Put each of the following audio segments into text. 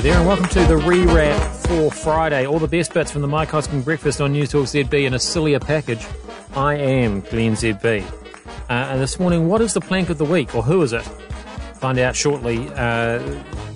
There, and welcome to the rewrap for Friday. All the best bits from the Mike Hosking breakfast on News Talk ZB in a sillier package. I am Glenn ZB. Uh, and this morning, what is the plank of the week, or who is it? Find out shortly. Uh,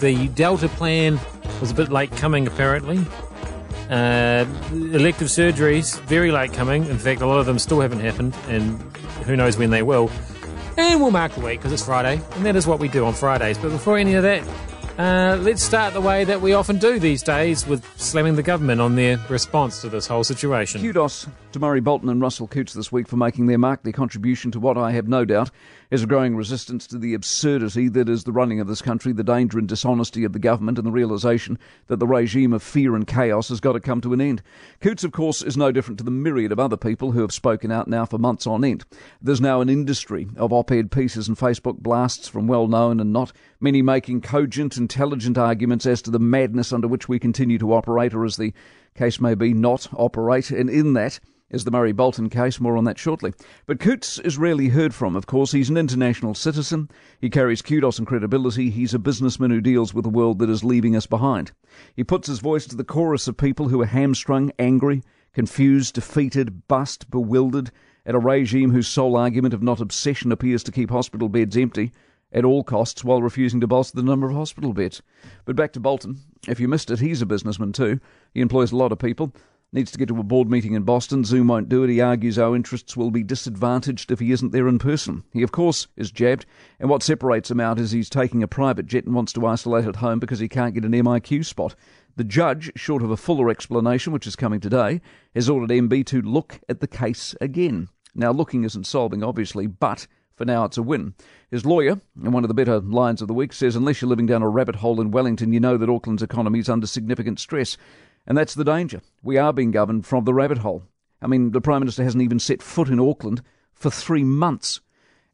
the Delta plan was a bit late coming, apparently. Uh, elective surgeries, very late coming. In fact, a lot of them still haven't happened, and who knows when they will. And we'll mark the week because it's Friday, and that is what we do on Fridays. But before any of that, uh, let's start the way that we often do these days with slamming the government on their response to this whole situation. Kudos to Murray Bolton and Russell Coutts this week for making their mark, their contribution to what I have no doubt is a growing resistance to the absurdity that is the running of this country, the danger and dishonesty of the government, and the realisation that the regime of fear and chaos has got to come to an end. Coutts, of course, is no different to the myriad of other people who have spoken out now for months on end. There's now an industry of op ed pieces and Facebook blasts from well known and not many making cogent, intelligent arguments as to the madness under which we continue to operate, or as the case may be, not operate. And in that, is the Murray Bolton case. More on that shortly. But Coutts is rarely heard from, of course. He's an international citizen. He carries kudos and credibility. He's a businessman who deals with a world that is leaving us behind. He puts his voice to the chorus of people who are hamstrung, angry, confused, defeated, bust, bewildered at a regime whose sole argument, of not obsession, appears to keep hospital beds empty at all costs while refusing to bolster the number of hospital beds. But back to Bolton. If you missed it, he's a businessman too. He employs a lot of people needs to get to a board meeting in Boston. Zoom won't do it. He argues our interests will be disadvantaged if he isn't there in person. He, of course, is jabbed, and what separates him out is he's taking a private jet and wants to isolate at home because he can't get an MIQ spot. The judge, short of a fuller explanation, which is coming today, has ordered MB to look at the case again. Now, looking isn't solving, obviously, but for now, it's a win. His lawyer, in one of the better lines of the week, says unless you're living down a rabbit hole in Wellington, you know that Auckland's economy is under significant stress. And that's the danger. We are being governed from the rabbit hole. I mean, the Prime Minister hasn't even set foot in Auckland for three months.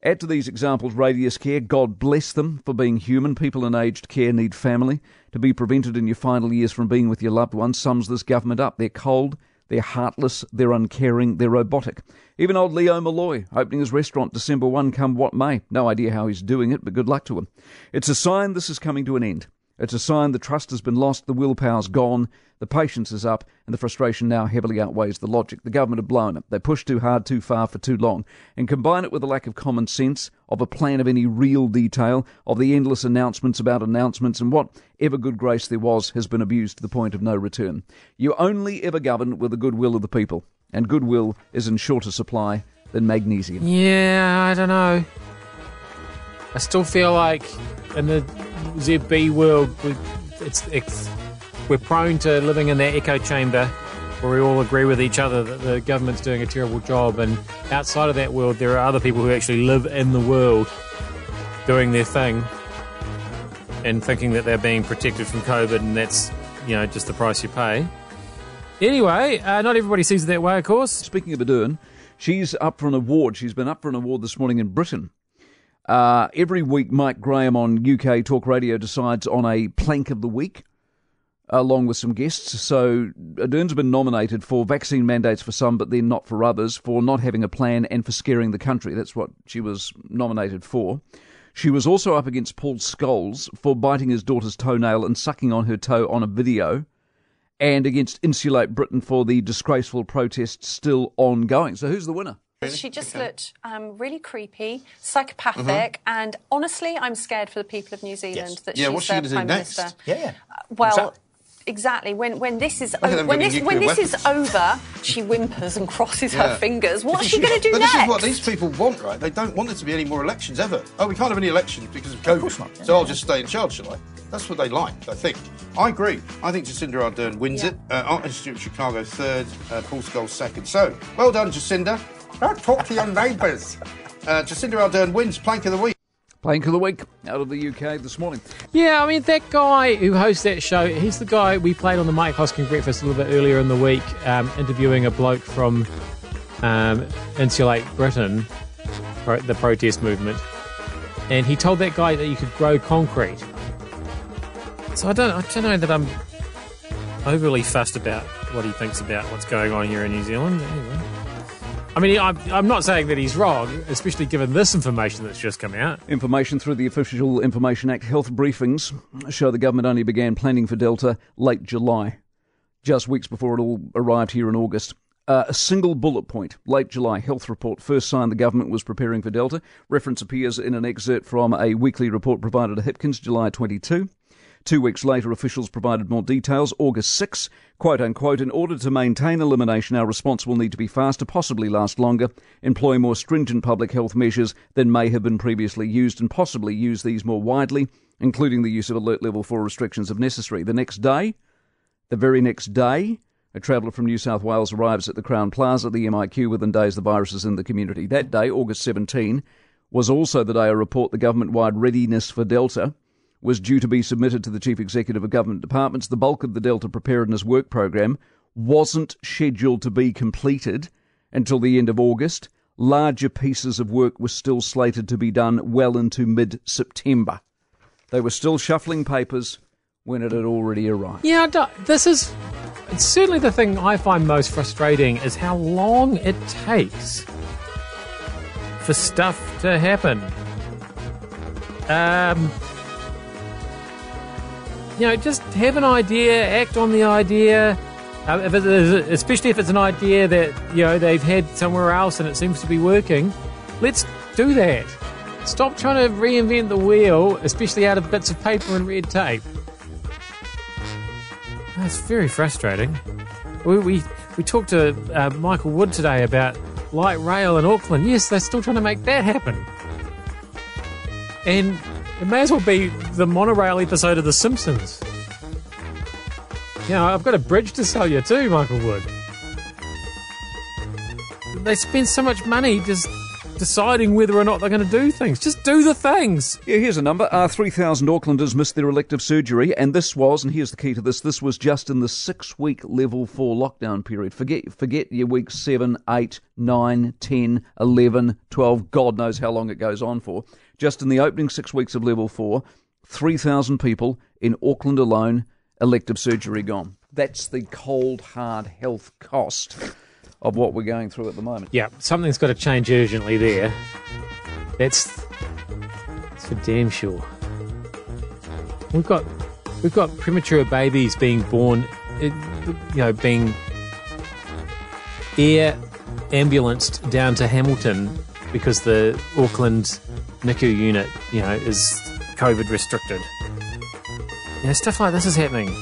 Add to these examples Radius Care. God bless them for being human. People in aged care need family. To be prevented in your final years from being with your loved ones sums this government up. They're cold, they're heartless, they're uncaring, they're robotic. Even old Leo Molloy, opening his restaurant December 1, come what may. No idea how he's doing it, but good luck to him. It's a sign this is coming to an end. It's a sign the trust has been lost, the willpower's gone, the patience is up, and the frustration now heavily outweighs the logic. The government have blown it. They pushed too hard, too far, for too long. And combine it with a lack of common sense, of a plan of any real detail, of the endless announcements about announcements, and whatever good grace there was has been abused to the point of no return. You only ever govern with the goodwill of the people, and goodwill is in shorter supply than magnesium. Yeah, I don't know. I still feel like in the ZB world, we, it's, it's, we're prone to living in that echo chamber where we all agree with each other that the government's doing a terrible job. And outside of that world, there are other people who actually live in the world doing their thing and thinking that they're being protected from COVID, and that's you know just the price you pay. Anyway, uh, not everybody sees it that way, of course. Speaking of Ardern, she's up for an award. She's been up for an award this morning in Britain uh, every week, Mike Graham on UK Talk Radio decides on a plank of the week, along with some guests. So Ardern's been nominated for vaccine mandates for some, but then not for others, for not having a plan and for scaring the country. That's what she was nominated for. She was also up against Paul Scholes for biting his daughter's toenail and sucking on her toe on a video, and against Insulate Britain for the disgraceful protests still ongoing. So who's the winner? Really? She just okay. looked um, really creepy, psychopathic, mm-hmm. and honestly, I'm scared for the people of New Zealand yes. that yeah, she's what's she the Prime next? Minister. Yeah, yeah. Uh, well, exactly. When when this is o- when this when this is over, she whimpers and crosses yeah. her fingers. What's she going to do but next? This is what these people want, right? They don't want there to be any more elections ever. Oh, we can't have any elections because of COVID. Of course not. So I'll just stay in charge, shall I? That's what they like, I think. I agree. I think Jacinda Ardern wins yeah. it. Uh, Art Institute of Chicago third, uh, Paul Scholes second. So, well done, Jacinda. Don't talk to your neighbours. Uh, Jacinda Ardern wins Plank of the Week. Plank of the Week out of the UK this morning. Yeah, I mean, that guy who hosts that show, he's the guy we played on the Mike Hosking Breakfast a little bit earlier in the week, um, interviewing a bloke from um, Insulate Britain, the protest movement. And he told that guy that you could grow concrete. So I don't, I don't know that I'm overly fussed about what he thinks about what's going on here in New Zealand. Anyway. I mean, I'm, I'm not saying that he's wrong, especially given this information that's just come out. Information through the Official Information Act health briefings show the government only began planning for Delta late July, just weeks before it all arrived here in August. Uh, a single bullet point, late July health report, first sign the government was preparing for Delta. Reference appears in an excerpt from a weekly report provided to Hipkins, July 22. Two weeks later, officials provided more details. August 6, quote unquote, in order to maintain elimination, our response will need to be faster, possibly last longer, employ more stringent public health measures than may have been previously used, and possibly use these more widely, including the use of alert level 4 restrictions if necessary. The next day, the very next day, a traveller from New South Wales arrives at the Crowne Plaza, the MIQ, within days the virus is in the community. That day, August 17, was also the day a report the government wide readiness for Delta was due to be submitted to the Chief Executive of Government Departments. The bulk of the Delta Preparedness Work Program wasn't scheduled to be completed until the end of August. Larger pieces of work were still slated to be done well into mid September. They were still shuffling papers when it had already arrived. Yeah, this is certainly the thing I find most frustrating is how long it takes for stuff to happen. Um, you know, just have an idea, act on the idea. Uh, if especially if it's an idea that you know they've had somewhere else and it seems to be working, let's do that. Stop trying to reinvent the wheel, especially out of bits of paper and red tape. That's very frustrating. We we, we talked to uh, Michael Wood today about light rail in Auckland. Yes, they're still trying to make that happen. And it may as well be the monorail episode of The Simpsons. Yeah, I've got a bridge to sell you too, Michael Wood. They spend so much money just deciding whether or not they're going to do things. Just do the things. Yeah, here's a number. Uh, 3,000 Aucklanders missed their elective surgery, and this was, and here's the key to this, this was just in the six week level four lockdown period. Forget, forget your weeks 7, 8, 9, 10, 11, 12, God knows how long it goes on for. Just in the opening six weeks of level four, 3,000 people in Auckland alone, elective surgery gone. That's the cold, hard health cost of what we're going through at the moment. Yeah, something's got to change urgently there. That's, that's for damn sure. We've got we've got premature babies being born, eh, you know, being air ambulanced down to Hamilton because the Auckland NICU unit, you know, is COVID restricted. You know, stuff like this is happening.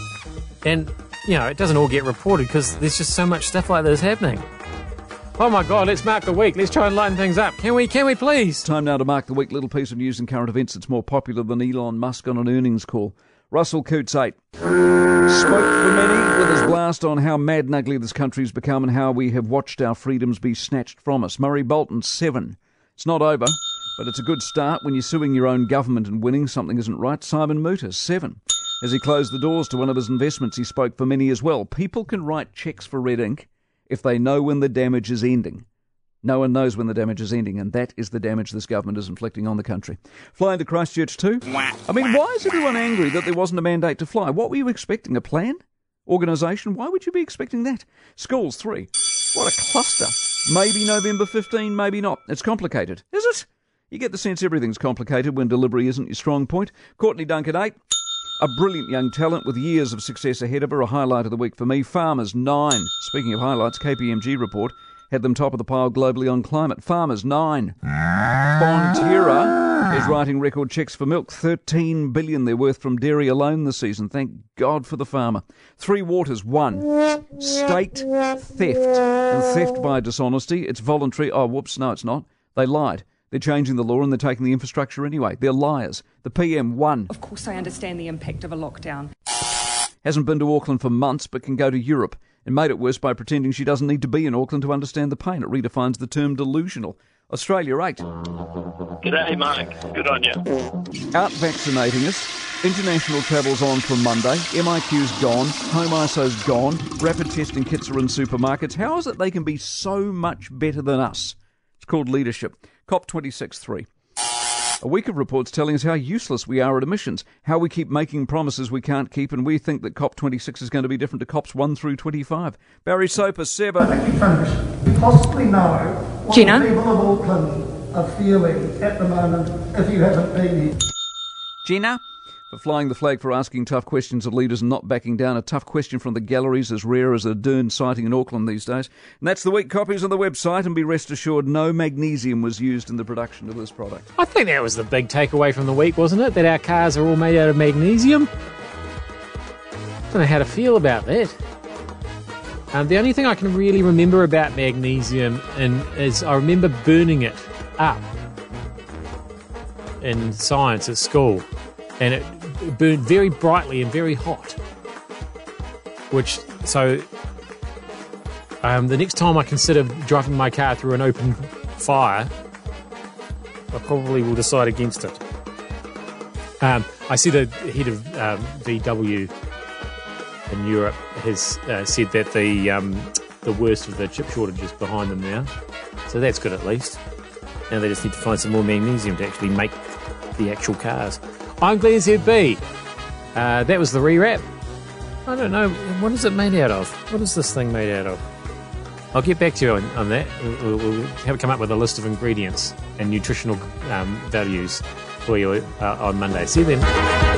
And, you know, it doesn't all get reported because there's just so much stuff like this happening. Oh my God, let's mark the week. Let's try and lighten things up. Can we, can we please? Time now to mark the week. Little piece of news and current events that's more popular than Elon Musk on an earnings call. Russell Coutts 8. Spoke for many with his blast on how mad and ugly this country's become and how we have watched our freedoms be snatched from us. Murray Bolton 7. It's not over. But it's a good start when you're suing your own government and winning something isn't right. Simon Moutter, seven. As he closed the doors to one of his investments, he spoke for many as well. People can write cheques for red ink if they know when the damage is ending. No one knows when the damage is ending, and that is the damage this government is inflicting on the country. Flying to Christchurch too? I mean, why is everyone angry that there wasn't a mandate to fly? What were you expecting? A plan? Organisation? Why would you be expecting that? Schools, three. What a cluster. Maybe November 15, maybe not. It's complicated. Is it? You get the sense everything's complicated when delivery isn't your strong point. Courtney Duncan, 8. A brilliant young talent with years of success ahead of her. A highlight of the week for me. Farmers, 9. Speaking of highlights, KPMG report had them top of the pile globally on climate. Farmers, 9. Fonterra is writing record checks for milk. 13 billion they're worth from dairy alone this season. Thank God for the farmer. Three Waters, 1. State theft. And theft by dishonesty. It's voluntary. Oh, whoops, no, it's not. They lied. They're changing the law and they're taking the infrastructure anyway. They're liars. The PM one. Of course, I understand the impact of a lockdown. Hasn't been to Auckland for months but can go to Europe and made it worse by pretending she doesn't need to be in Auckland to understand the pain. It redefines the term delusional. Australia 8. G'day, Mark. Good on you. Out vaccinating us. International travel's on from Monday. MIQ's gone. Home ISO's gone. Rapid testing kits are in supermarkets. How is it they can be so much better than us? It's called leadership. COP26 3. A week of reports telling us how useless we are at emissions, how we keep making promises we can't keep, and we think that COP26 is going to be different to COPs 1 through 25. Barry Soper, 7. possibly know what Gina? the people of Auckland are feeling at the moment if you haven't been here. Gina? Flying the flag for asking tough questions of leaders and not backing down. A tough question from the galleries as rare as Ardern sighting in Auckland these days. And that's the week copies on the website, and be rest assured no magnesium was used in the production of this product. I think that was the big takeaway from the week, wasn't it? That our cars are all made out of magnesium. I Don't know how to feel about that. Um, the only thing I can really remember about magnesium in, is I remember burning it up in science at school, and it burned very brightly and very hot. Which so um, the next time I consider driving my car through an open fire, I probably will decide against it. Um, I see the head of um, VW in Europe has uh, said that the um, the worst of the chip shortage is behind them now, so that's good at least. Now they just need to find some more magnesium to actually make the actual cars. I'm Glenn ZB. Uh, that was the rewrap. I don't know what is it made out of. What is this thing made out of? I'll get back to you on, on that. We'll, we'll have come up with a list of ingredients and nutritional um, values for you uh, on Monday. See you then.